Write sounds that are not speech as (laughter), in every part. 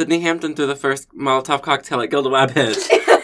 Sydni Hampton threw the first Molotov cocktail at Gilda Wabbit. (laughs)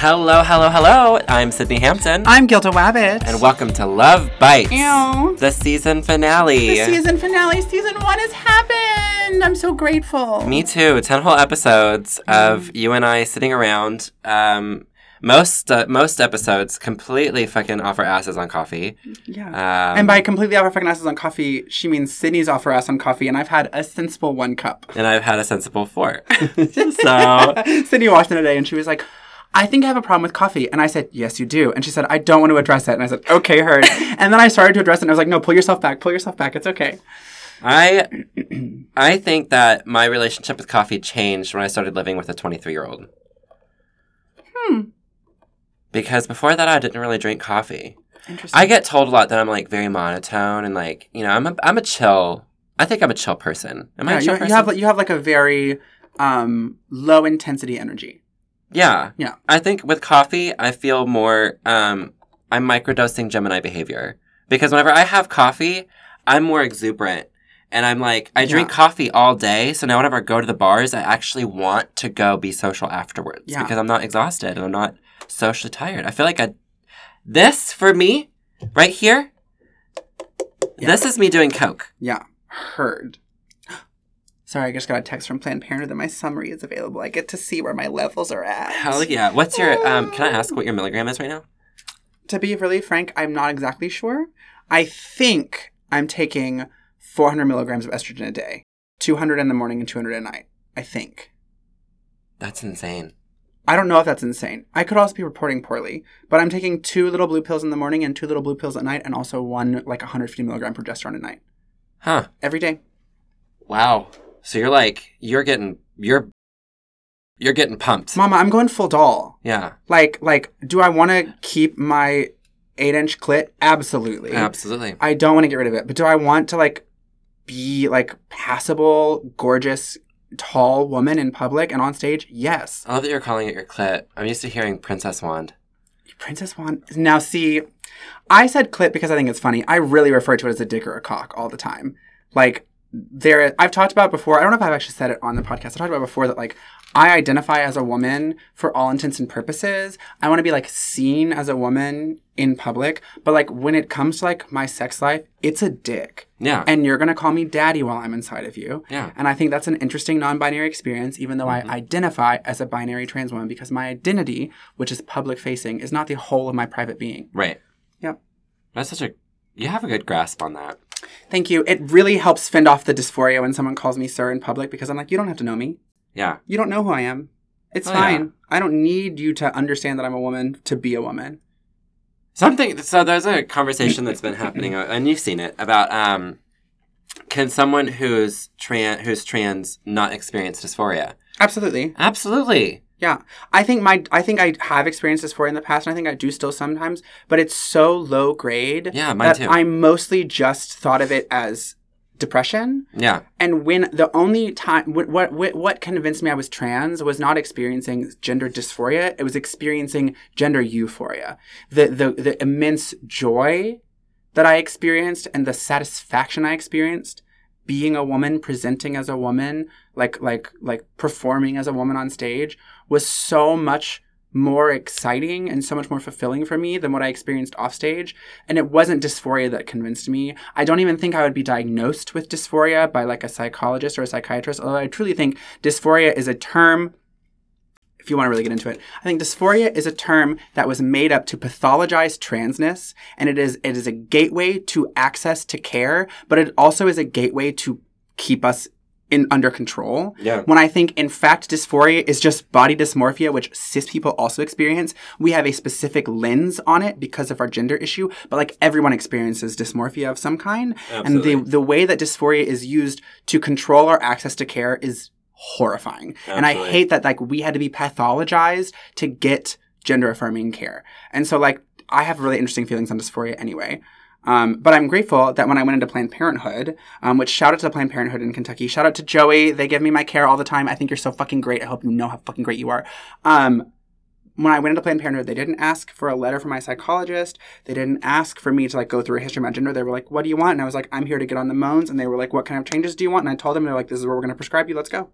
hello, hello, hello. I'm Sydni Hampton. I'm Gilda Wabbit. And welcome to Love Bytes. Ew. The season finale. The season finale. Season one has happened. I'm so grateful. Me too. 10 whole episodes of you and I sitting around. Um, most uh, most episodes completely fucking off our asses on coffee. Yeah. Um, and by completely off our fucking asses on coffee, she means Sydni's off her ass on coffee, and I've had a sensible one cup. And I've had a sensible four. (laughs) (laughs) so Sydni walked in today, and she was like, I think I have a problem with coffee. And I said, Yes, you do. And she said, I don't want to address it. And I said, Okay, heard. (laughs) and then I started to address it and I was like, No, pull yourself back, pull yourself back. It's okay. I I think that my relationship with coffee changed when I started living with a 23 year old. Hmm. Because before that, I didn't really drink coffee. Interesting. I get told a lot that I'm like very monotone and like you know I'm a I'm a chill. I think I'm a chill person. Am yeah, I a chill you, person? You have you have like a very um, low intensity energy. Yeah. Yeah. I think with coffee, I feel more, um, I'm microdosing Gemini behavior. Because whenever I have coffee, I'm more exuberant. And I'm like, I drink yeah. coffee all day. So now whenever I go to the bars, I actually want to go be social afterwards. Yeah. Because I'm not exhausted and I'm not socially tired. I feel like I, this for me, right here, yeah. this is me doing Coke. Yeah. Heard. Sorry, I just got a text from Planned Parenthood that my summary is available. I get to see where my levels are at. Hell yeah. What's your, um, can I ask what your milligram is right now? To be really frank, I'm not exactly sure. I think I'm taking 400 milligrams of estrogen a day 200 in the morning and 200 at night. I think. That's insane. I don't know if that's insane. I could also be reporting poorly, but I'm taking two little blue pills in the morning and two little blue pills at night, and also one like 150 milligram progesterone at night. Huh. Every day. Wow. So you're like you're getting you're you're getting pumped. Mama, I'm going full doll. Yeah. Like like do I want to keep my 8-inch clit? Absolutely. Absolutely. I don't want to get rid of it. But do I want to like be like passable, gorgeous, tall woman in public and on stage? Yes. I love that you're calling it your clit. I'm used to hearing Princess Wand. Princess Wand. Now, see, I said clit because I think it's funny. I really refer to it as a dick or a cock all the time. Like, there I've talked about before. I don't know if I've actually said it on the podcast. I talked about before that like I identify as a woman for all intents and purposes. I want to be like seen as a woman in public, but like when it comes to like my sex life, it's a dick. Yeah. And you're going to call me daddy while I'm inside of you. Yeah. And I think that's an interesting non-binary experience even though mm-hmm. I identify as a binary trans woman because my identity, which is public facing, is not the whole of my private being. Right. Yep. That's such a you have a good grasp on that. Thank you. It really helps fend off the dysphoria when someone calls me sir in public because I'm like, you don't have to know me. Yeah. You don't know who I am. It's oh, fine. Yeah. I don't need you to understand that I'm a woman to be a woman. Something. So there's a conversation that's been happening, (laughs) and you've seen it about um, can someone who's trans who's trans not experience dysphoria? Absolutely. Absolutely. Yeah. I think my I think I have experienced dysphoria in the past and I think I do still sometimes, but it's so low grade yeah, mine that too. I mostly just thought of it as depression. Yeah. And when the only time what, what what convinced me I was trans was not experiencing gender dysphoria, it was experiencing gender euphoria. The the the immense joy that I experienced and the satisfaction I experienced being a woman, presenting as a woman, like like like performing as a woman on stage was so much more exciting and so much more fulfilling for me than what I experienced offstage. And it wasn't dysphoria that convinced me. I don't even think I would be diagnosed with dysphoria by like a psychologist or a psychiatrist, although I truly think dysphoria is a term if you want to really get into it. I think dysphoria is a term that was made up to pathologize transness, and it is it is a gateway to access to care, but it also is a gateway to keep us in under control. Yeah. When I think in fact dysphoria is just body dysmorphia, which cis people also experience. We have a specific lens on it because of our gender issue, but like everyone experiences dysmorphia of some kind. Absolutely. And the the way that dysphoria is used to control our access to care is horrifying. Absolutely. And I hate that like we had to be pathologized to get gender affirming care. And so like I have really interesting feelings on dysphoria anyway. Um, but I'm grateful that when I went into Planned Parenthood, um, which shout out to Planned Parenthood in Kentucky, shout out to Joey. They give me my care all the time. I think you're so fucking great. I hope you know how fucking great you are. Um, when I went into Planned Parenthood, they didn't ask for a letter from my psychologist. They didn't ask for me to like go through a history of my gender. They were like, "What do you want?" And I was like, "I'm here to get on the moans." And they were like, "What kind of changes do you want?" And I told them, they're like, "This is what we're going to prescribe you. Let's go."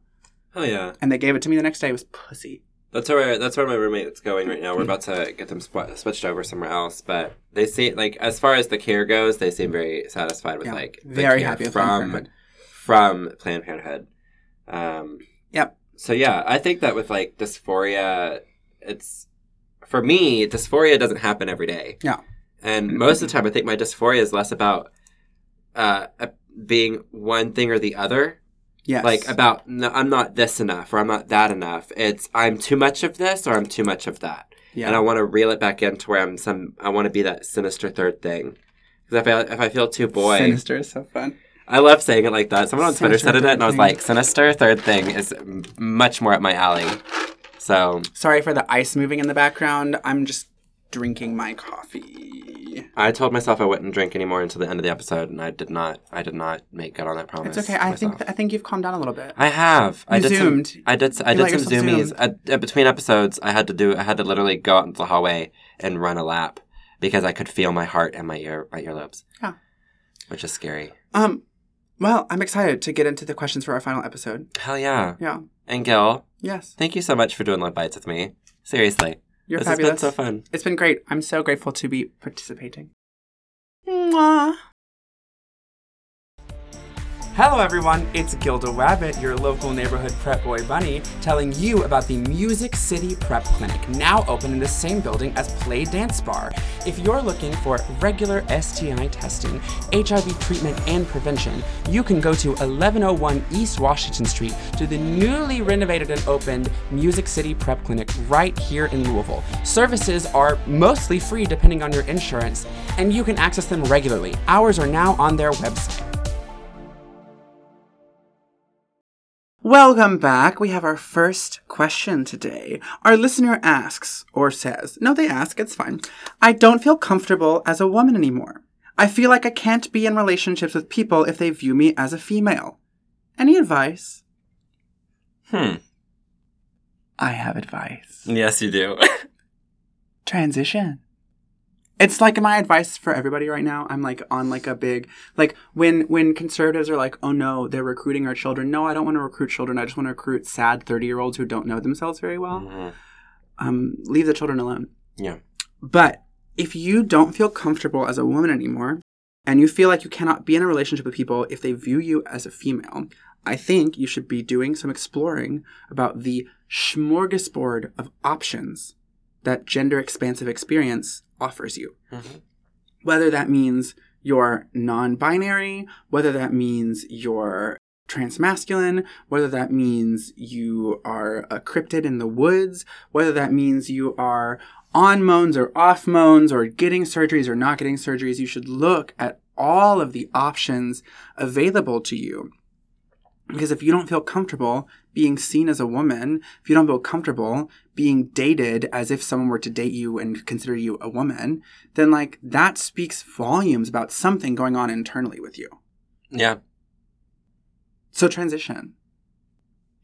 Oh yeah, And they gave it to me the next day. It was pussy. That's where that's where my roommate's going right now. We're about to get them sw- switched over somewhere else, but they seem like as far as the care goes, they seem very satisfied with Yeah, like the very care happy with from Parenthood. from Planned Parenthood. Um, Yep. So yeah, I think that with like dysphoria, it's for me dysphoria doesn't happen every day. Yeah. And most of the time, I think my dysphoria is less about uh, being one thing or the other, Yes. like about no, I'm not this enough or I'm not that enough. It's I'm too much of this or I'm too much of that, yeah. and I want to reel it back into where I'm some. I want to be that sinister third thing. Because if I, if I feel too boy, Sinister is so fun. I love saying it like that. Someone on Twitter said it, and I was like, "Sinister third thing is much more up my alley." So Sorry for the ice moving in the background. I'm just drinking my coffee. I told myself I wouldn't drink anymore until the end of the episode, and I did not. I did not make good on that promise. It's okay. I think myself. I think you've calmed down a little bit. I have. I You did zoomed. Some, I did. I You did some zoomies zoom. uh, uh, between episodes. I had to do. I had to literally go out into the hallway and run a lap because I could feel my heart and my ear, my earlobes. Yeah. which is scary. Um, well, I'm excited to get into the questions for our final episode. Hell yeah! Yeah. And Gil, Yes. thank you so much for doing Love Bytes with me. Seriously, You're this fabulous. has been so fun. It's been great. I'm so grateful to be participating. Mwah. Hello, everyone. It's Gilda Wabbit, your local neighborhood prep boy bunny, telling you about the Music City Prep Clinic, now open in the same building as Play Dance Bar. If you're looking for regular STI testing, HIV treatment, and prevention, you can go to 1101 East Washington Street to the newly renovated and opened Music City Prep Clinic right here in Louisville. Services are mostly free depending on your insurance, and you can access them regularly. Hours are now on their website. Welcome back. We have our first question today. Our listener asks, or says, no, they ask, it's fine. I don't feel comfortable as a woman anymore. I feel like I can't be in relationships with people if they view me as a female. Any advice? Hmm. I have advice. Yes, you do. (laughs) Transition. It's like my advice for everybody right now. I'm like on like a big like when when conservatives are like, "Oh no, they're recruiting our children." No, I don't want to recruit children. I just want to recruit sad 30-year-olds who don't know themselves very well. Mhm. Um leave the children alone. Yeah. But if you don't feel comfortable as a woman anymore and you feel like you cannot be in a relationship with people if they view you as a female, I think you should be doing some exploring about the smorgasbord of options that gender expansive experience offers you. Mhm. Whether that means you're non binary, whether that means you're transmasculine, whether that means you are a cryptid in the woods, whether that means you are on moans or off moans or getting surgeries or not getting surgeries, you should look at all of the options available to you. Because if you don't feel comfortable being seen as a woman, if you don't feel comfortable being dated as if someone were to date you and consider you a woman, then like that speaks volumes about something going on internally with you. Yeah. So transition.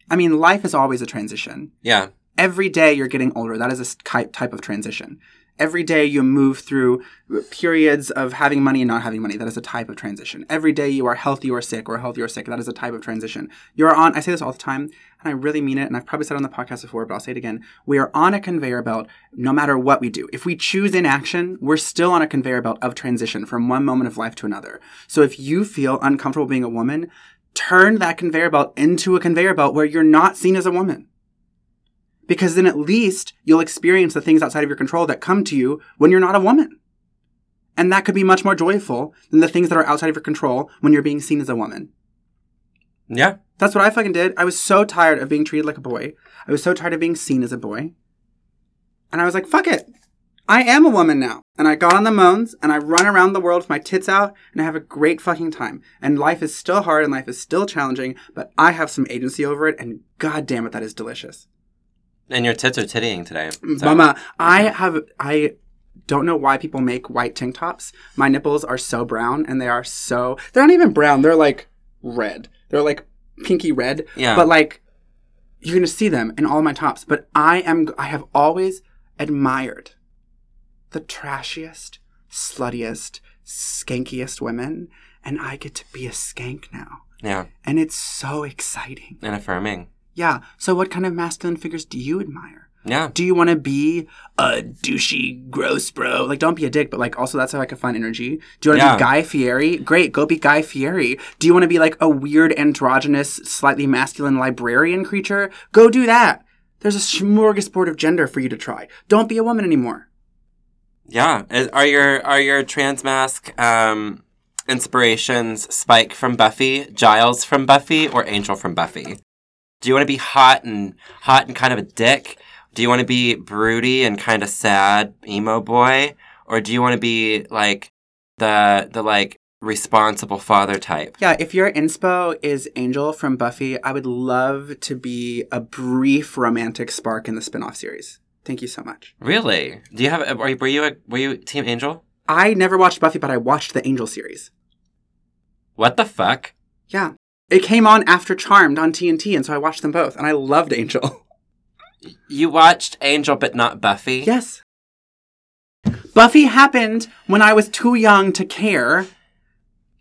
I mean, life is always a transition. Yeah. Every day you're getting older. That is a type type of transition. Every day you move through periods of having money and not having money. That is a type of transition. Every day you are healthy or sick or healthy or sick. That is a type of transition. You're on, I say this all the time, and I really mean it, and I've probably said it on the podcast before, but I'll say it again. We are on a conveyor belt no matter what we do. If we choose inaction, we're still on a conveyor belt of transition from one moment of life to another. So if you feel uncomfortable being a woman, turn that conveyor belt into a conveyor belt where you're not seen as a woman because then at least you'll experience the things outside of your control that come to you when you're not a woman. And that could be much more joyful than the things that are outside of your control when you're being seen as a woman. Yeah. That's what I fucking did. I was so tired of being treated like a boy. I was so tired of being seen as a boy. And I was like, fuck it. I am a woman now. And I got on the moans and I run around the world with my tits out and I have a great fucking time. And life is still hard and life is still challenging, but I have some agency over it and god damn it, that is delicious. And your tits are tittying today. so- Mama, I have I don't know why people make white tank tops. My nipples are so brown and they are so they're not even brown, they're like red. They're like pinky red. Yeah. But like you're gonna see them in all my tops. But I am I have always admired the trashiest, sluttiest, skankiest women, and I get to be a skank now. Yeah. And it's so exciting. And affirming. Yeah. So what kind of masculine figures do you admire? Yeah. Do you want to be a douchey, gross bro? Like, don't be a dick, but like, also that's like a fun energy. Do you want to Yeah. be Guy Fieri? Great, go be Guy Fieri. Do you want to be like a weird, androgynous, slightly masculine librarian creature? Go do that. There's a smorgasbord of gender for you to try. Don't be a woman anymore. Yeah. Are your are your trans mask um inspirations Spike from Buffy, Giles from Buffy, or Angel from Buffy? Do you want to be hot and hot and kind of a dick? Do you want to be broody and kind of sad emo boy, or do you want to be like the the like responsible father type? Yeah, if your inspo is Angel from Buffy, I would love to be a brief romantic spark in the spin-off series. Thank you so much. Really? Do you have? Are you, were you a, were you Team Angel? I never watched Buffy, but I watched the Angel series. What the fuck? Yeah. It came on after Charmed on TNT, and so I watched them both, and I loved Angel. (laughs) You watched Angel, but not Buffy. yes. Buffy happened when I was too young to care.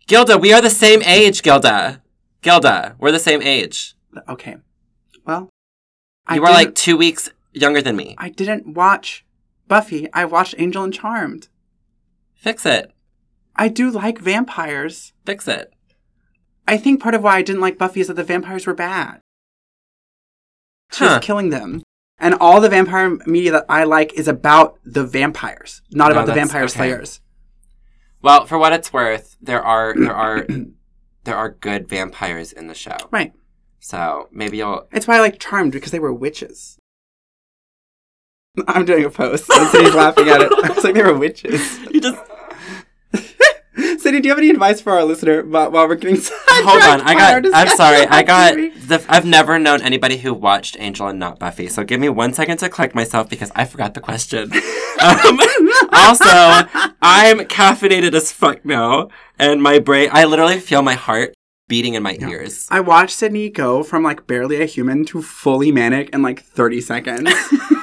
Gilda, we are the same age, Gilda. Gilda, we're the same age. Okay. Well, I You are didn't- like two weeks younger than me. I didn't watch Buffy. I watched Angel and Charmed. Fix it. I do like vampires. Fix it. I think part of why I didn't like Buffy is that the vampires were bad. She was killing them. And all the vampire media that I like is about the vampires, not No, about the vampire okay. slayers. Well, for what it's worth, there are there are (clears throat) there are good vampires in the show. Right. So maybe you'll. It's why I like Charmed because they were witches. (laughs) I'm doing a post. And Cindy's laughing at it. (laughs) I was like, they were witches. You just Do you have any advice for our listener while, while we're getting (laughs) hold on. I got. I'm sorry. I got. The- I've never known anybody who watched Angel and not Buffy. So give me one second to collect myself because I forgot the question. (laughs) um, also, I'm caffeinated as fuck now, and my brain. I literally feel my heart beating in my ears. I watched Sydni go from like barely a human to fully manic in like 30 seconds. (laughs)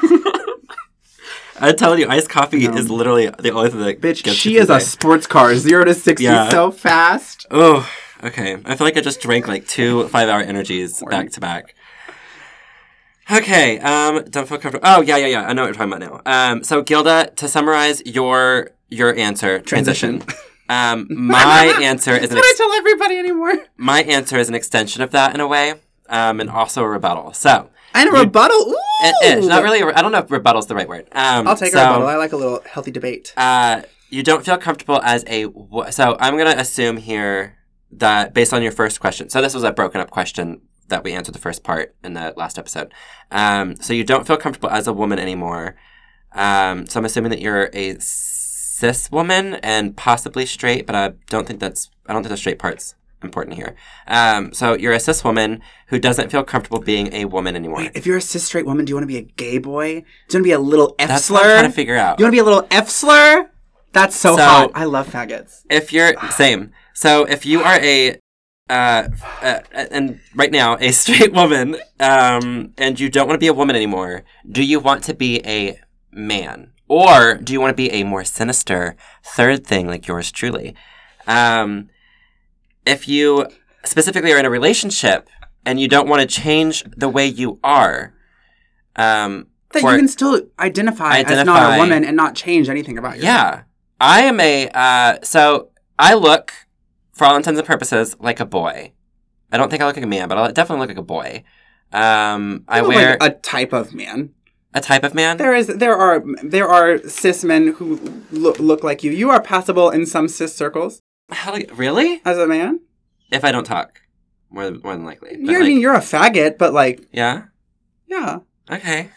I'm telling you, iced coffee No. is literally the only thing that Bitch, gets she is a sports car, zero to 60 Yeah. so fast. Oh, okay. I feel like I just drank like two five-hour energies back to back. Okay. Um, don't feel comfortable. Oh, yeah, yeah, yeah. I know what you're talking about now. Um, so Gilda, to summarize your your answer, transition. (laughs) Um, (laughs) my answer is That's what I ex- tell everybody anymore. my answer is an extension of that in a way, um, and also a rebuttal. So And a rebuttal. Ooh! it is not really. A, I don't know if rebuttal is the right word. Um, I'll take so, a rebuttal. I like a little healthy debate. uh, you don't feel comfortable as a so i'm going to assume here that based on your first question so this was a broken up question that we answered the first part in the last episode um, so you don't feel comfortable as a woman anymore um, so i'm assuming that you're a cis woman and possibly straight but i don't think that's i don't think the straight part's important here um, so you're a cis woman who doesn't feel comfortable being a woman anymore Wait, if you're a cis straight woman, do you want to be a gay boy? Do you want to be a little F that's slur? what i'm trying to figure out You want to be a little F slur? That's so, So- hot. I love faggots. if you're (sighs) same so if you are a uh, uh and right now a (laughs) straight woman um and you don't want to be a woman anymore do you want to be a man or do you want to be a more sinister third thing like yours truly um if you specifically are in a relationship and you don't want to change the way you are um That you can still identify, as not a woman and not change anything about you. Yeah. I am a, uh, so I look, for all intents and purposes, like a boy. I don't think I look like a man, but I definitely look like a boy. Um, I wear like a type of man. a type of man. There is, there are, there are cis men who look, look like you. You are passable in some cis circles Hell, really? as a man. If I don't talk, more than, more than likely. But, You're, I like, mean, you're a faggot, but like, yeah. yeah. Okay.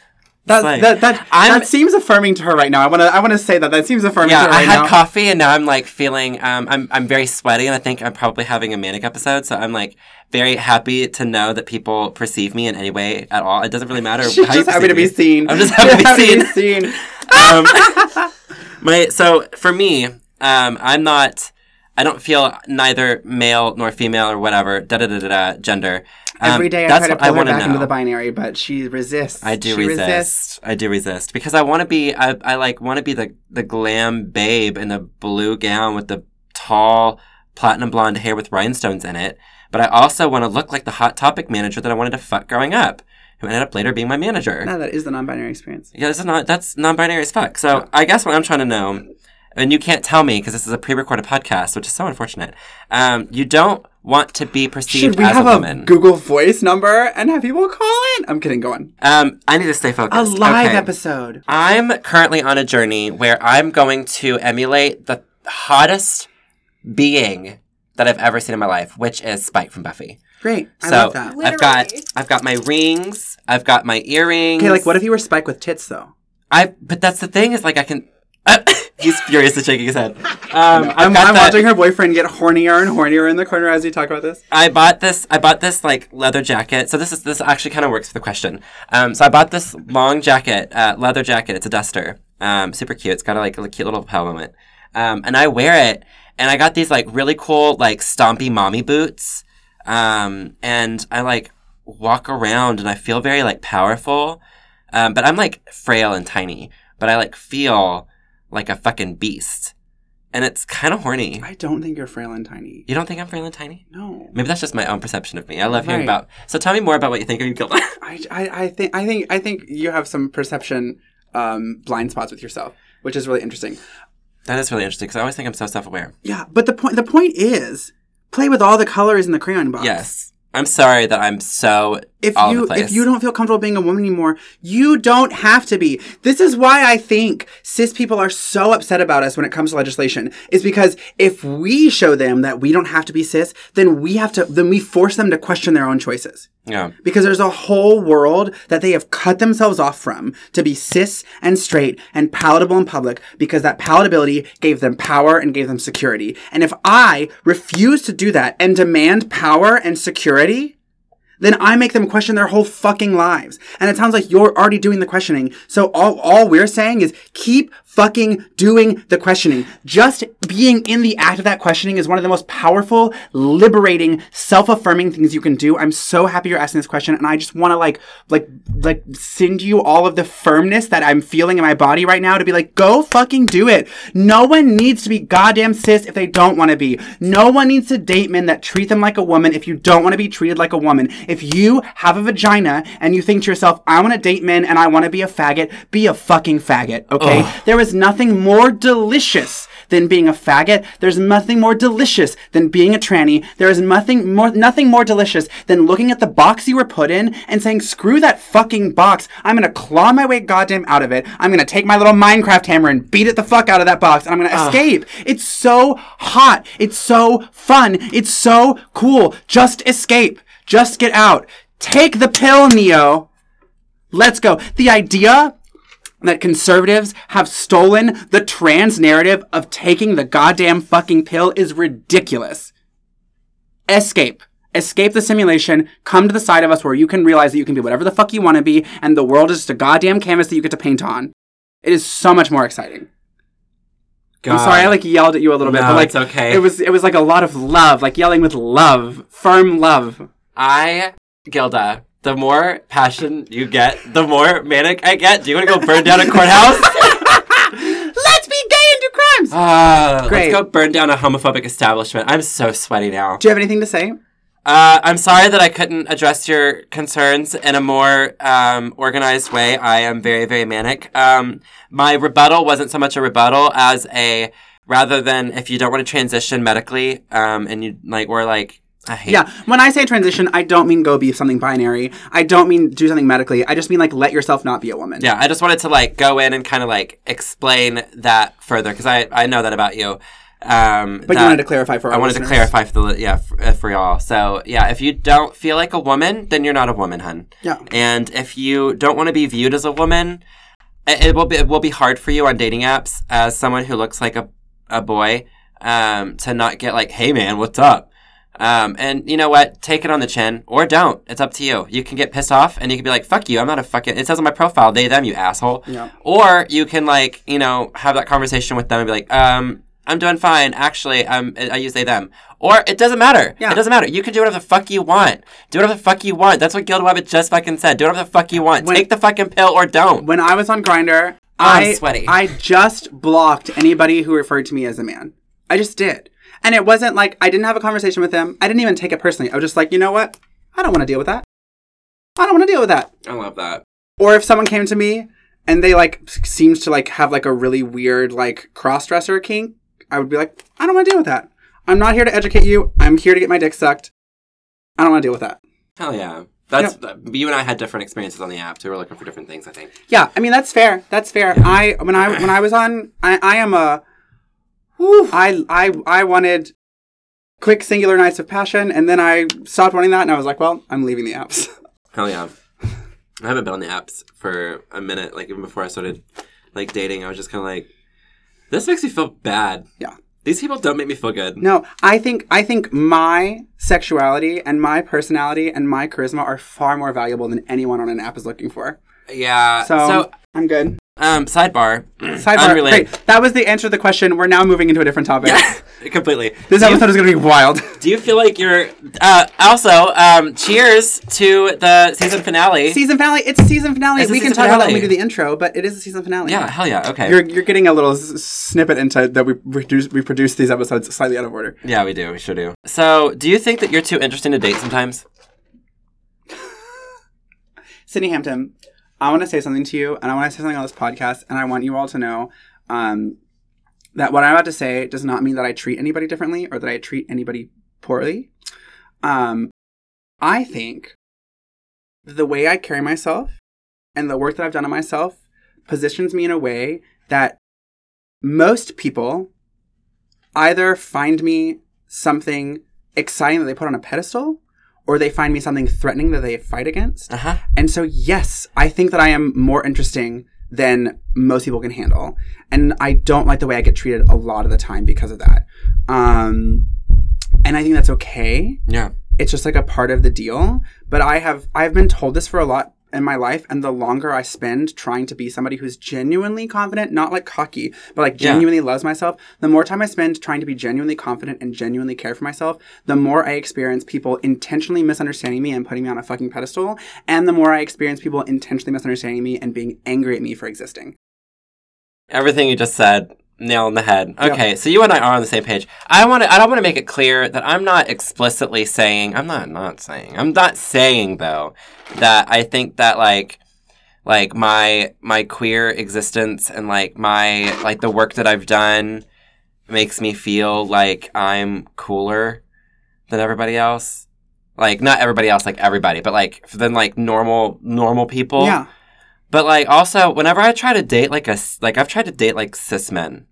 That, like- that, that, I'm- that seems affirming to her right now. I want to I want to say that. That seems affirming Yeah, to her I had now. coffee and now I'm like feeling um I'm I'm very sweaty and I think I'm probably having a manic episode, so I'm like very happy to know that people perceive me in any way at all. It doesn't really matter (laughs) She's how you just happy to be seen. I'm just (laughs) happy to be seen. seen. (laughs) um, my so for me, um, I'm not. I don't feel neither male nor female or whatever. Da da da da da. Gender. Um, Every day I try to pull her back into the binary, but she resists. I do she resist. resists. I do resist because I want to be. I, I like want to be the the glam babe in the blue gown with the tall platinum blonde hair with rhinestones in it. But I also want to look like the hot topic manager that I wanted to fuck growing up, who ended up later being my manager. No, that is the non-binary experience. Yeah, this is not that's non-binary as fuck. So I guess what I'm trying to know, and you can't tell me because this is a pre-recorded podcast, which is so unfortunate. Um, you don't want to be perceived Should we as have a a, woman. Google Voice number and have people call in? I'm kidding. Go on. um, I need to stay focused. A live Okay. episode. I'm currently on a journey where I'm going to emulate the hottest being that I've ever seen in my life, which is Spike from Buffy. Great. I so love that. I've got I've got my rings, I've got my earrings. Okay, like what if you were Spike with tits though? I but that's the thing is like I can. (coughs) he's furious and shaking his head. Um, I'm, I'm watching her boyfriend get hornier and hornier in the corner as we talk about this. I bought this. I bought this like leather jacket. So this is this actually kind of works for the question. Um, so I bought this long jacket, uh, leather jacket. It's a duster. Um, super cute. It's got a, like a cute little lapel on it. Um, and I wear it, and I got these like really cool like stompy mommy boots. Um, and I like walk around, and I feel very like powerful. Um, but I'm like frail and tiny. But I like feel like a fucking beast, and it's kind of horny. I don't think you're frail and tiny. You don't think I'm frail and tiny? No. Maybe that's just my own perception of me. I love hearing Right. about. So tell me more about what you think of you, Gilda. (laughs) I, I, I think I think I think you have some perception um, blind spots with yourself, which is really interesting. that is really interesting because I always think I'm so self-aware. Yeah, but the point the point is play with all the colors in the crayon box. Yes, I'm sorry that I'm so If all you if you don't feel comfortable being a woman anymore, you don't have to be. This is why I think cis people are so upset about us when it comes to legislation. Is because if we show them that we don't have to be cis, then we have to then we force them to question their own choices. yeah, Because there's a whole world that they have cut themselves off from to be cis and straight and palatable in public because that palatability gave them power and gave them security. And if I refuse to do that and demand power and security, then I make them question their whole fucking lives. And it sounds like you're already doing the questioning. So all, all we're saying is keep fucking doing the questioning. Just being in the act of that questioning is one of the most powerful, liberating, self-affirming things you can do. I'm so happy you're asking this question. And I just want to like, like, like send you all of the firmness that I'm feeling in my body right now to be like, go fucking do it. No one needs to be goddamn cis if they don't want to be. No one needs to date men that treat them like a woman if you don't want to be treated like a woman. You have a vagina and you think to yourself, I want to date men and I want to be a faggot, be a fucking faggot, okay? There is nothing more delicious than being a faggot. There's nothing more delicious than being a tranny. There is nothing more nothing more delicious than looking at the box you were put in and saying, screw that fucking box. I'm gonna claw my way goddamn out of it. I'm gonna take my little Minecraft hammer and beat it the fuck out of that box and I'm gonna escape. It's so hot. It's so fun. It's so cool. Just escape. Just get out. Take the pill, Neo. Let's go. The idea that conservatives have stolen the trans narrative of taking the goddamn fucking pill is ridiculous. Escape. Escape the simulation. Come to the side of us where you can realize that you can be whatever the fuck you want to be, and the world is just a goddamn canvas that you get to paint on. It is so much more exciting. I'm sorry, I like yelled at you a little bit, No, but like okay. it was it was like a lot of love, like yelling with love, firm love. I Gilda. The more passion you get, the more manic I get. Do you want to go burn down a courthouse? (laughs) Let's be gay and do crimes. Ah, Great. Let's go burn down a homophobic establishment. I'm so sweaty now. Do you have anything to say? Uh, I'm sorry that I couldn't address your concerns in a more um, organized way. I am very, very manic. Um, my rebuttal wasn't so much a rebuttal as a rather than if you don't want to transition medically, um, and you like, or like, I hate. Yeah, when I say transition, I don't mean go be something binary. I don't mean do something medically. I just mean like let yourself not be a woman. Yeah, I just wanted to like go in and kind of like explain that further because I I know that about you. Um, But you wanted to clarify for I wanted to clarify for the yeah for, uh, for y'all. So yeah, if you don't feel like a woman, then you're not a woman, hun. Yeah. And if you don't want to be viewed as a woman, it, it will be it will be hard for you on dating apps as someone who looks like a a boy um, to not get like, hey man, what's up? Um, and you know what? Take it on the chin or don't. It's up to you. You can get pissed off and you can be like, fuck you. I'm not a fucking, it says on my profile, they, them, you asshole. Yeah. Or you can like, you know, have that conversation with them and be like, um, I'm doing fine. Actually, um, I use they, them. Or it doesn't matter. Yeah. It doesn't matter. You can do whatever the fuck you want. Do whatever the fuck you want. That's what Gilda Wabbit just fucking said. Do whatever the fuck you want. When- Take the fucking pill or don't. When I was on Grindr, I'm I sweaty. I just blocked anybody who referred to me as a man. I just did. And it wasn't like I didn't have a conversation with them. I didn't even take it personally. I was just like, you know what? I don't want to deal with that. I don't want to deal with that. I love that. Or if someone came to me and they like seems to like have like a really weird like cross dresser kink, I would be like, I don't want to deal with that. I'm not here to educate you. I'm here to get my dick sucked. I don't want to deal with that. Hell yeah. That's you and I had different experiences on the app too. We're looking for different things, I think. Yeah, I mean that's fair. That's fair. I when I when I was on, I, I am a. I I I wanted quick singular nights of passion, and then I stopped wanting that, and I was like, well, I'm leaving the apps. (laughs) Hell yeah. I haven't been on the apps for a minute. Like even before I started like dating, I was just kind of like, this makes me feel bad. Yeah. These people don't make me feel good. No, I think I think my sexuality and my personality and my charisma are far more valuable than anyone on an app is looking for. Yeah. So, So, I'm good. Um, sidebar. Sidebar. Unrelated. Great. That was the answer to the question. We're now moving into a different topic. Yeah, (laughs) completely. This episode is going to be wild. (laughs) do you feel like you're? Uh, also, um, cheers to the season finale. season finale. It's a season finale. It's we can talk about that when we do the intro, but it is a season finale. yeah. Hell yeah. Okay. You're, you're getting a little s- snippet into that we produce we produce these episodes slightly out of order. yeah, we do. We sure do. So, do you think that you're too interesting to date sometimes? (laughs) Sydni Hampton, I want to say something to you, and I want to say something on this podcast, and I want you all to know um, that what I'm about to say does not mean that I treat anybody differently or that I treat anybody poorly. Um, I think the way I carry myself and the work that I've done on myself positions me in a way that most people either find me something exciting that they put on a pedestal or they find me something threatening that they fight against. Uh huh. And so, yes, I think that I am more interesting than most people can handle. And I don't like the way I get treated a lot of the time because of that. Um, and I think that's okay. Yeah. It's just like a part of the deal. But I have I've been told this for a lot in my life, and the longer I spend trying to be somebody who's genuinely confident, not like cocky, but like Yeah. genuinely loves myself, the more time I spend trying to be genuinely confident and genuinely care for myself, the more I experience people intentionally misunderstanding me and putting me on a fucking pedestal, and the more I experience people intentionally misunderstanding me and being angry at me for existing. Everything you just said, nail on the head. Okay, so you and I are on the same page. I want to. I don't want to make it clear that I'm not explicitly saying. I'm not not saying. I'm not saying though that I think that like like my my queer existence and like my like the work that I've done makes me feel like I'm cooler than everybody else. Like not everybody else, like everybody, but like than like normal normal people. Yeah. But like also, whenever I try to date like a like I've tried to date like cis men,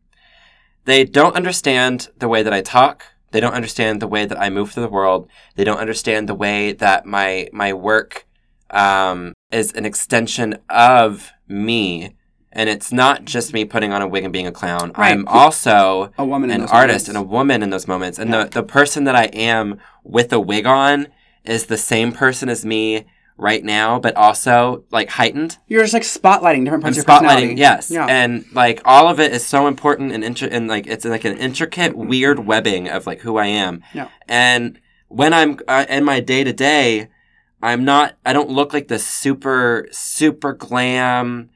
they don't understand the way that I talk. They don't understand the way that I move through the world. They don't understand the way that my my work um, is an extension of me, and it's not just me putting on a wig and being a clown. Right. I'm also A woman an artist and a woman in those moments. And the, the person that I am with a wig on is the same person as me right now, but also like heightened. You're just like spotlighting different I'm parts of your personality. spotlighting, yes. Yeah. And like all of it is so important and intri- and like it's like an intricate, weird webbing of like who I am. Yeah. And when I'm uh, in my day to day, I'm not. I don't look like the super super glam,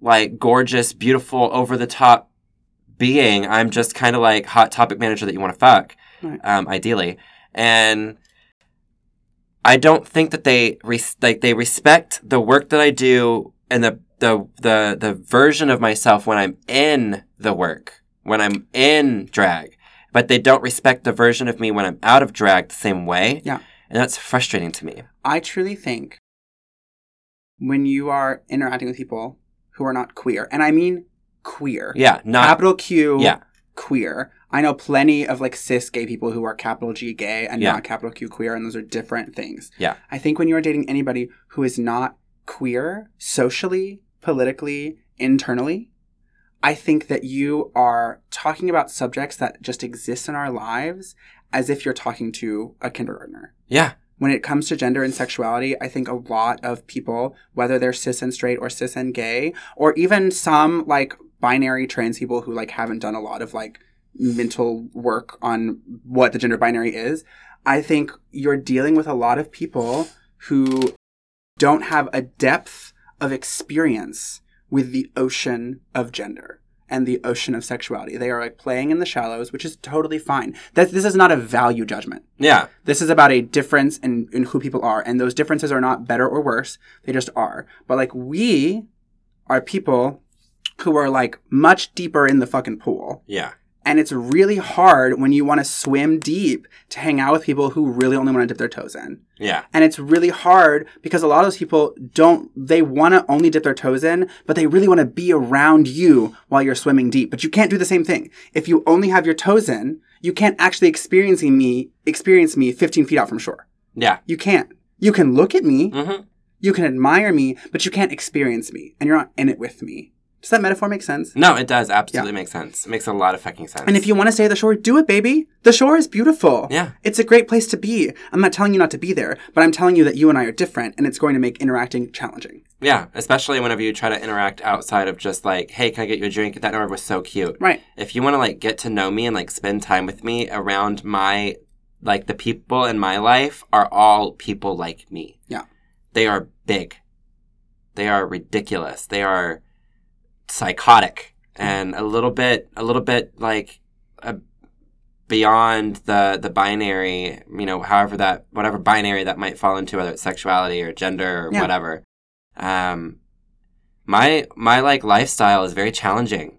like gorgeous, beautiful, over the top being. I'm just kind of like hot topic manager that you want to fuck, Right. um, ideally. And I don't think that they res- like they respect the work that I do and the the the the version of myself when I'm in the work, when I'm in drag, but they don't respect the version of me when I'm out of drag the same way. Yeah. And that's frustrating to me. I truly think when you are interacting with people who are not queer, and I mean queer, Yeah, not capital Q, Yeah. Queer. I know plenty of like cis gay people who are capital G gay and Yeah. not capital Q queer, and those are different things. Yeah. I think when you are dating anybody who is not queer, socially, politically, internally, I think that you are talking about subjects that just exist in our lives as if you're talking to a kindergartner. Yeah. When it comes to gender and sexuality, I think a lot of people, whether they're cis and straight or cis and gay, or even some like binary trans people who like haven't done a lot of like mental work on what the gender binary is, I think you're dealing with a lot of people who don't have a depth of experience with the ocean of gender and the ocean of sexuality. They are like playing in the shallows, which is totally fine. That this is not a value judgment. Yeah. This is about a difference in, in who people are, and those differences are not better or worse. They just are. But like we are people who are like much deeper in the fucking pool. Yeah. And it's really hard when you want to swim deep to hang out with people who really only want to dip their toes in. Yeah. And it's really hard because a lot of those people don't, they want to only dip their toes in, but they really want to be around you while you're swimming deep. But you can't do the same thing. If you only have your toes in, you can't actually experiencing me, experience me 15 feet out from shore. Yeah. You can't. You can look at me, Mm-hmm. you can admire me, but you can't experience me, and you're not in it with me. Does that metaphor make sense? No, it does absolutely make sense. It makes a lot of fucking sense. And if you want to stay at the shore, do it, baby. The shore is beautiful. Yeah. It's a great place to be. I'm not telling you not to be there, but I'm telling you that you and I are different, and it's going to make interacting challenging. Yeah, especially whenever you try to interact outside of just like, hey, can I get you a drink? That number was so cute. Right. If you want to like get to know me and like spend time with me around my like the people in my life are all people like me. Yeah. They are big. They are ridiculous. They are psychotic and a little bit a little bit like a beyond the the binary, you know, however that whatever binary that might fall into whether it's sexuality or gender or Yeah. whatever. Um my my like lifestyle is very challenging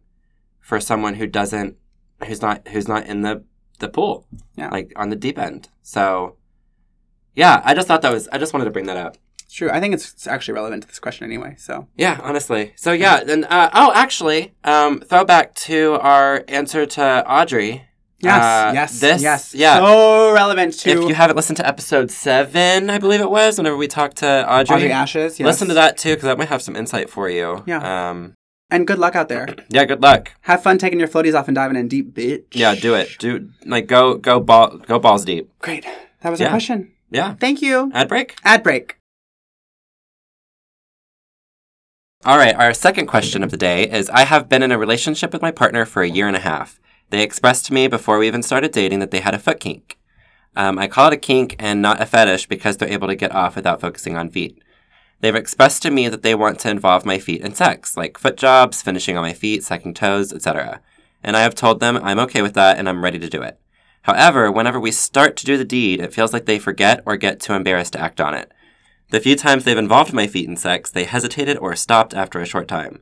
for someone who doesn't who's not who's not in the the pool Yeah. like on the deep end so yeah i just thought that was i just wanted to bring that up It's true. I think it's actually relevant to this question anyway. So yeah honestly so yeah then uh, oh actually um throwback to our answer to audrey yes, Uh, yes, this yes. yeah So relevant to if you haven't listened to episode seven i believe it was whenever we talked to audrey, Audrey Ashes. Yes. listen to that too because that might have some insight for you Yeah. um And good luck out there. (clears throat) yeah good luck Have fun taking your floaties off and diving in deep, bitch. yeah do it do like go go ball go balls deep Great. That was Yeah. our question. yeah Thank you. ad break Ad break. All right, our second question of the day is I have been in a relationship with my partner for a year and a half. They expressed to me before we even started dating that they had a foot kink. Um, I call it a kink and not a fetish because they're able to get off without focusing on feet. They've expressed to me that they want to involve my feet in sex, like foot jobs, finishing on my feet, sucking toes, etc. And I have told them I'm okay with that and I'm ready to do it. However, whenever we start to do the deed, it feels like they forget or get too embarrassed to act on it. The few times they've involved my feet in sex, they hesitated or stopped after a short time.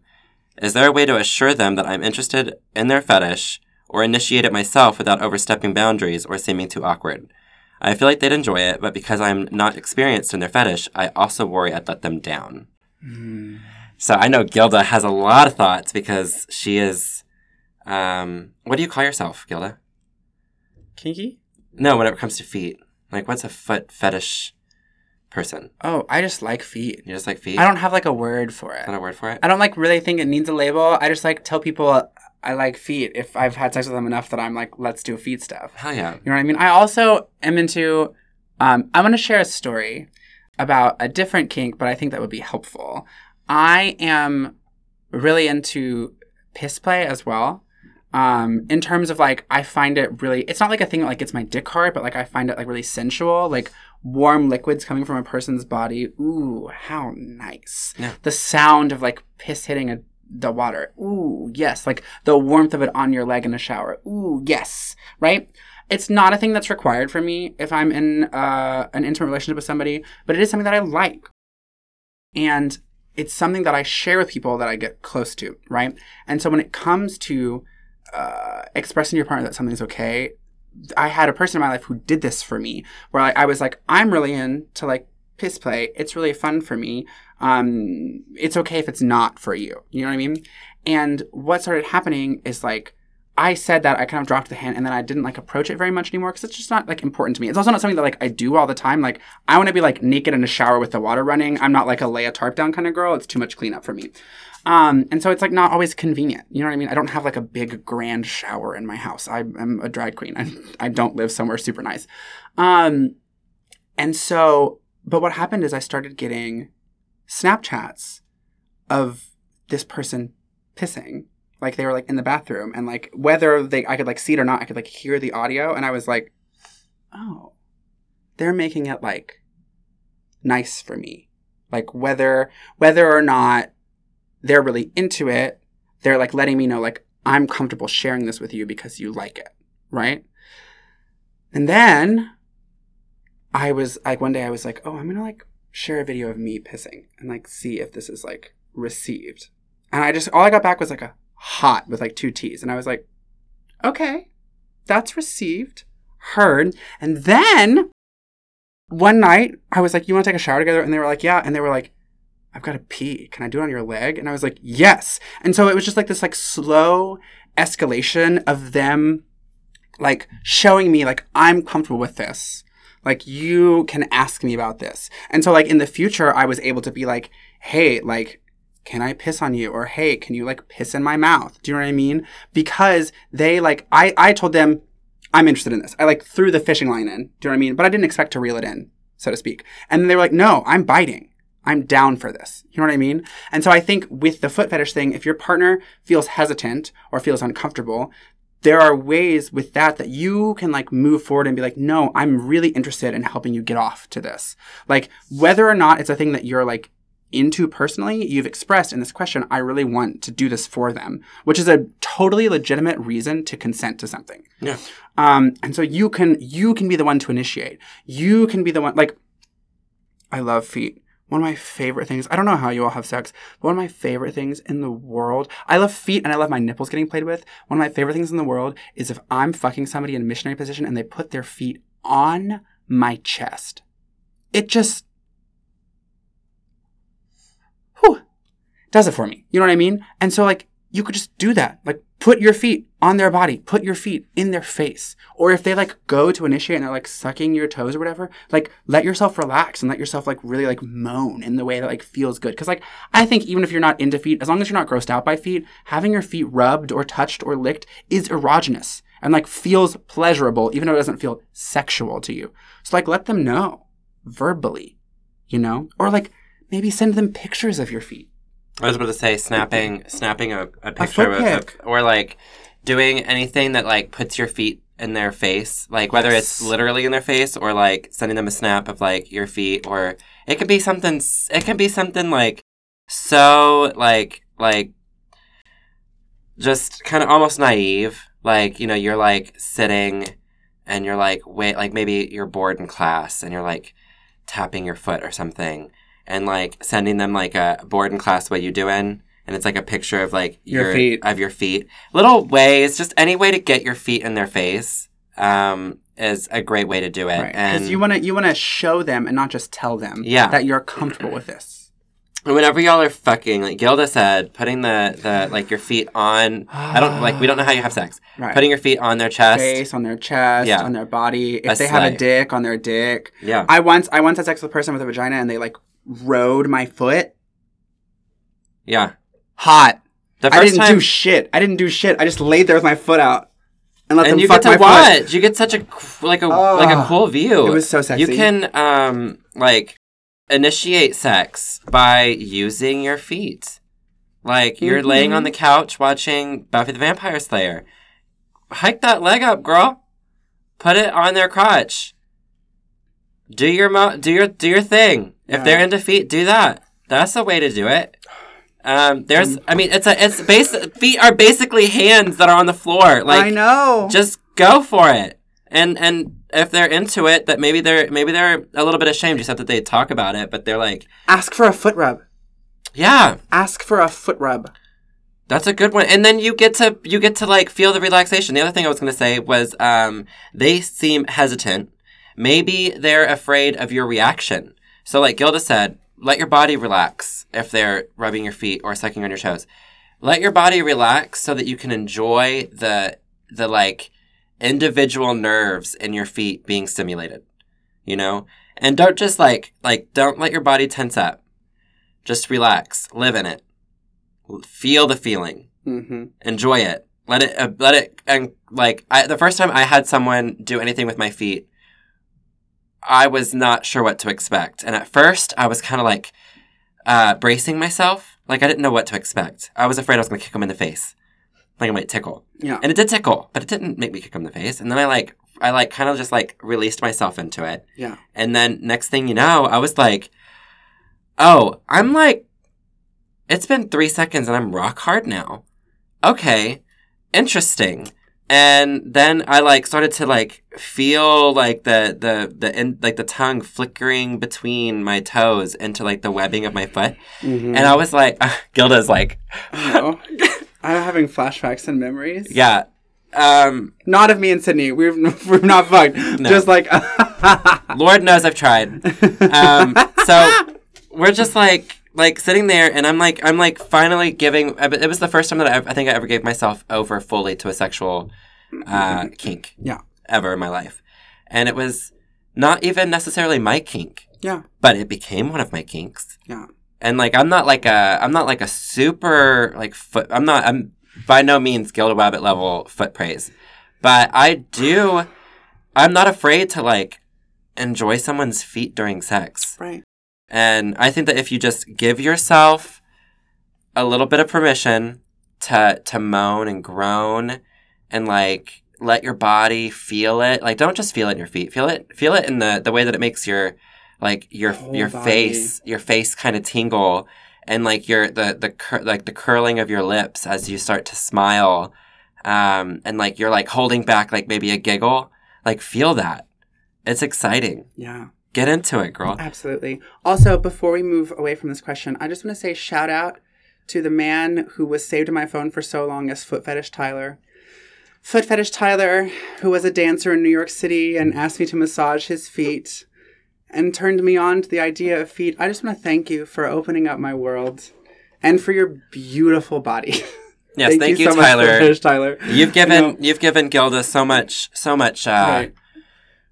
Is there a way to assure them that I'm interested in their fetish or initiate it myself without overstepping boundaries or seeming too awkward? I feel like they'd enjoy it, but because I'm not experienced in their fetish, I also worry I'd let them down. So I know Gilda has a lot of thoughts because she is. Um, what do you call yourself, Gilda? Kinky? No, when it comes to feet. Like, what's a foot fetish person? Oh, I just like feet. You just like feet? I don't have like a word for it. That a word for it? I don't like really think it needs a label. I just like tell people I like feet if I've had sex with them enough that I'm like, let's do feet stuff. Hell yeah. You know what I mean? I also am into. Um, I want to share a story about a different kink, but I think that would be helpful. I am really into piss play as well. Um, in terms of like, I find it really. It's not like a thing that like gets my dick hard, but like I find it like really sensual. Like warm liquids coming from a person's body. Ooh, how nice! Yeah. The sound of like piss hitting a the water. Ooh, yes. Like the warmth of it on your leg in a shower. Ooh, yes. Right? It's not a thing that's required for me if I'm in uh, an intimate relationship with somebody, but it is something that I like. And it's something that I share with people that I get close to, right? And so when it comes to uh, expressing to your partner that something's okay, I had a person in my life who did this for me, where I, I was like, I'm really into like piss play. It's really fun for me. Um, it's okay if it's not for you. You know what I mean? And what started happening is like, I said that I kind of dropped the hand and then I didn't like approach it very much anymore because it's just not like important to me. It's also not something that like I do all the time. Like I want to be like naked in a shower with the water running. I'm not like a lay a tarp down kind of girl. It's too much cleanup for me. Um, and so it's like not always convenient. You know what I mean? I don't have like a big grand shower in my house. I am a drag queen. I, I don't live somewhere super nice. Um, and so, but what happened is I started getting Snapchats of this person pissing. Like they were like in the bathroom and like whether they I could like see it or not, I could like hear the audio and I was like, "Oh. They're making it like nice for me." Like whether whether or not they're really into it, they're like letting me know like I'm comfortable sharing this with you because you like it, right? And then I was like one day I was like, "Oh, I'm to like share a video of me pissing and like see if this is like received." And I just all I got back was like a hot with like two T's and I was like, "Okay. That's received, heard." And then one night I was like, "You want to take a shower together?" And they were like, "Yeah." And they were like, "I've got to pee. Can I do it on your leg?" And I was like, "Yes." And so it was just like this like slow escalation of them like showing me like I'm comfortable with this. Like you can ask me about this. And so like in the future I was able to be like, "Hey, like can I piss on you?" or "Hey, can you like piss in my mouth?" Do you know what I mean? Because they like I I told them I'm interested in this. I like threw the fishing line in. Do you know what I mean? But I didn't expect to reel it in, so to speak. And they were like, "No, I'm biting." I'm down for this. You know what I mean? And so I think with the foot fetish thing, if your partner feels hesitant or feels uncomfortable, there are ways with that that you can like move forward and be like, no, I'm really interested in helping you get off to this. Like whether or not it's a thing that you're like into personally, you've expressed in this question, I really want to do this for them, which is a totally legitimate reason to consent to something. Yeah. Um, and so you can you can be the one to initiate. You can be the one like I love feet. One of my favorite things. I don't know how you all have sex, but one of my favorite things in the world. I love feet and I love my nipples getting played with. One of my favorite things in the world is if I'm fucking somebody in a missionary position and they put their feet on my chest. It just whew, does it for me. You know what I mean? And so like you could just do that. Like put your feet on their body, put your feet in their face. Or if they like go to initiate and they're like sucking your toes or whatever, like let yourself relax and let yourself like really like moan in the way that like feels good. Cause like I think even if you're not into feet, as long as you're not grossed out by feet, having your feet rubbed or touched or licked is erogenous and like feels pleasurable, even though it doesn't feel sexual to you. So like let them know verbally, you know? Or like maybe send them pictures of your feet. I was about to say snapping, snapping a, a picture foot of, or like doing anything that like puts your feet in their face, like whether it's literally in their face or like sending them a snap of like your feet, or it could be something. It can be something like so like like just kind of almost naive. Like you know, you're like sitting and you're like wait, like maybe you're bored in class and you're like tapping your foot or something and like sending them like a board in class what you doing and it's like a picture of like Your feet. of your feet little ways just any way to get your feet in their face um is a great way to do it Because and you want to you want to show them and not just tell them Yeah. that you're comfortable with this. whenever y'all are fucking like gilda said putting the the like your feet on i don't like we don't know how you have sex Right. putting your feet on their chest face on their chest, Yeah. on their body. If A they have a dick, on their dick. yeah I once I once had sex with a person with a vagina and they like rode my foot. yeah Hot. the I didn't time do shit. I didn't do shit. I just laid there with my foot out and let and them you fuck get to my foot. watch you get such a like a like a Oh, cool view It was so sexy. You can um like initiate sex by using your feet. Like you're laying on the Mm-hmm. couch watching Buffy the Vampire Slayer. Hike that leg up, girl. Put it on their crotch. Do your mo- do your do your thing. If they're into feet, do that. That's the way to do it. Um, there's, I mean, it's a, it's base. Feet are basically hands that are on the floor. Like, I know. just go for it and and if they're into it that maybe they're maybe they're a little bit ashamed just have that they talk about it but they're like Ask for a foot rub. yeah Ask for a foot rub. that's a good one and then you get to you get to like feel the relaxation the other thing i was going to say was um they seem hesitant maybe they're afraid of your reaction. So like gilda said let your body relax if they're rubbing your feet or sucking on your toes. Let your body relax so that you can enjoy the the like individual nerves in your feet being stimulated you know? And don't just like like don't let your body tense up. Just relax live in it. Feel the feeling, Mm-hmm. enjoy it, let it, uh, let it, and like I, the first time I had someone do anything with my feet, I was not sure what to expect, and at first I was kind of like uh, bracing myself, like I didn't know what to expect. I was afraid I was going to kick him in the face, like it might tickle. Yeah. And it did tickle, but it didn't make me kick him in the face. And then I like, I like kind of just like released myself into it. Yeah. And then next thing you know, I was like, oh, I'm like, it's been three seconds and I'm rock hard now. Okay, interesting. And then I like started to like feel like the the the in, like the tongue flickering between my toes into like the webbing of my foot, Mm-hmm. and I was like, (laughs) Gilda's like, Oh. (laughs) I'm having flashbacks and memories. yeah, um, Not of me and Sydni. We've (laughs) we're not fucked. No. Just like Lord knows I've tried. Um, so we're just like like sitting there, and I'm like I'm like finally giving. It was the first time that I, I think I ever gave myself over fully to a sexual uh, kink. Yeah. Ever in my life, and it was not even necessarily my kink, Yeah. but it became one of my kinks. Yeah. And like I'm not like a I'm not like a super like foot. I'm not I'm by no means Gilda Wabbit level foot praise, but I do. I'm not afraid to like enjoy someone's feet during sex. Right. And I think that if you just give yourself a little bit of permission to to moan and groan and like let your body feel it, like don't just feel it in your feet. Feel it feel it in the the way that it makes your like your Whole your body. face your face kind of tingle and like your the the cur- like the curling of your lips as you start to smile um and like you're like holding back like maybe a giggle like feel that it's exciting Yeah. Get into it girl Absolutely. Also, before we move away from this question, I just want to say shout out to the man who was saved in my phone for so long as Foot Fetish Tyler. Foot Fetish Tyler, who was a dancer in New York City and asked me to massage his feet and turned me on to the idea of feet. I just want to thank you for opening up my world and for your beautiful body. (laughs) yes thank, you, so much, tyler Fetish Tyler. You've given know- you've given Gilda so much so much uh Right.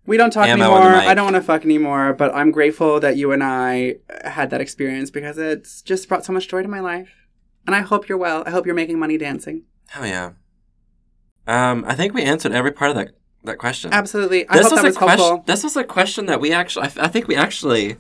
We don't talk ammo anymore. I don't want to fuck anymore, but I'm grateful that you and I had that experience because it's just brought so much joy to my life. And I hope you're well. I hope you're making money dancing. hell yeah. Um I think we answered every part of that that question. Absolutely. I this hope was that a was question helpful. this was a question that we actually I, I think we actually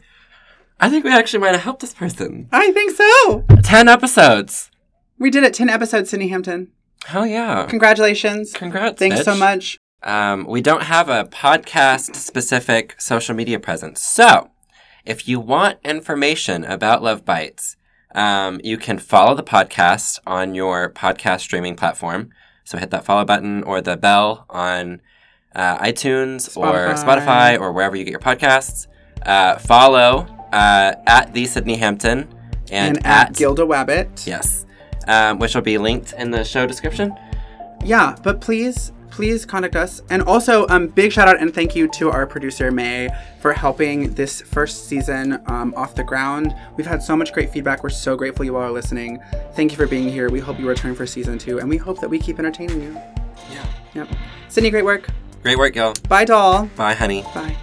I think we actually might have helped this person. I think so. 10 episodes. We did it. 10 episodes, Sydni Hampton. Hell yeah. Congratulations. Congrats. Thanks so much. Um, we don't have a podcast specific social media presence. So, if you want information about Love Bytes, um, you can follow the podcast on your podcast streaming platform. So, hit that follow button or the bell on uh, iTunes or Spotify. Spotify or wherever you get your podcasts. Uh, follow uh, at the Sydni Hampton and, And, at, Gilda Wabbit. yes, um, which will be linked in the show description. Yeah, but please, please contact us. And also, um, big shout out and thank you to our producer May for helping this first season um, off the ground. We've had so much great feedback. We're so grateful you all are listening. Thank you for being here. We hope you return for season two, and we hope that we keep entertaining you. Yeah. Yep. Sydni, great work. Great work, Gil. Bye, doll. Bye, honey. Bye.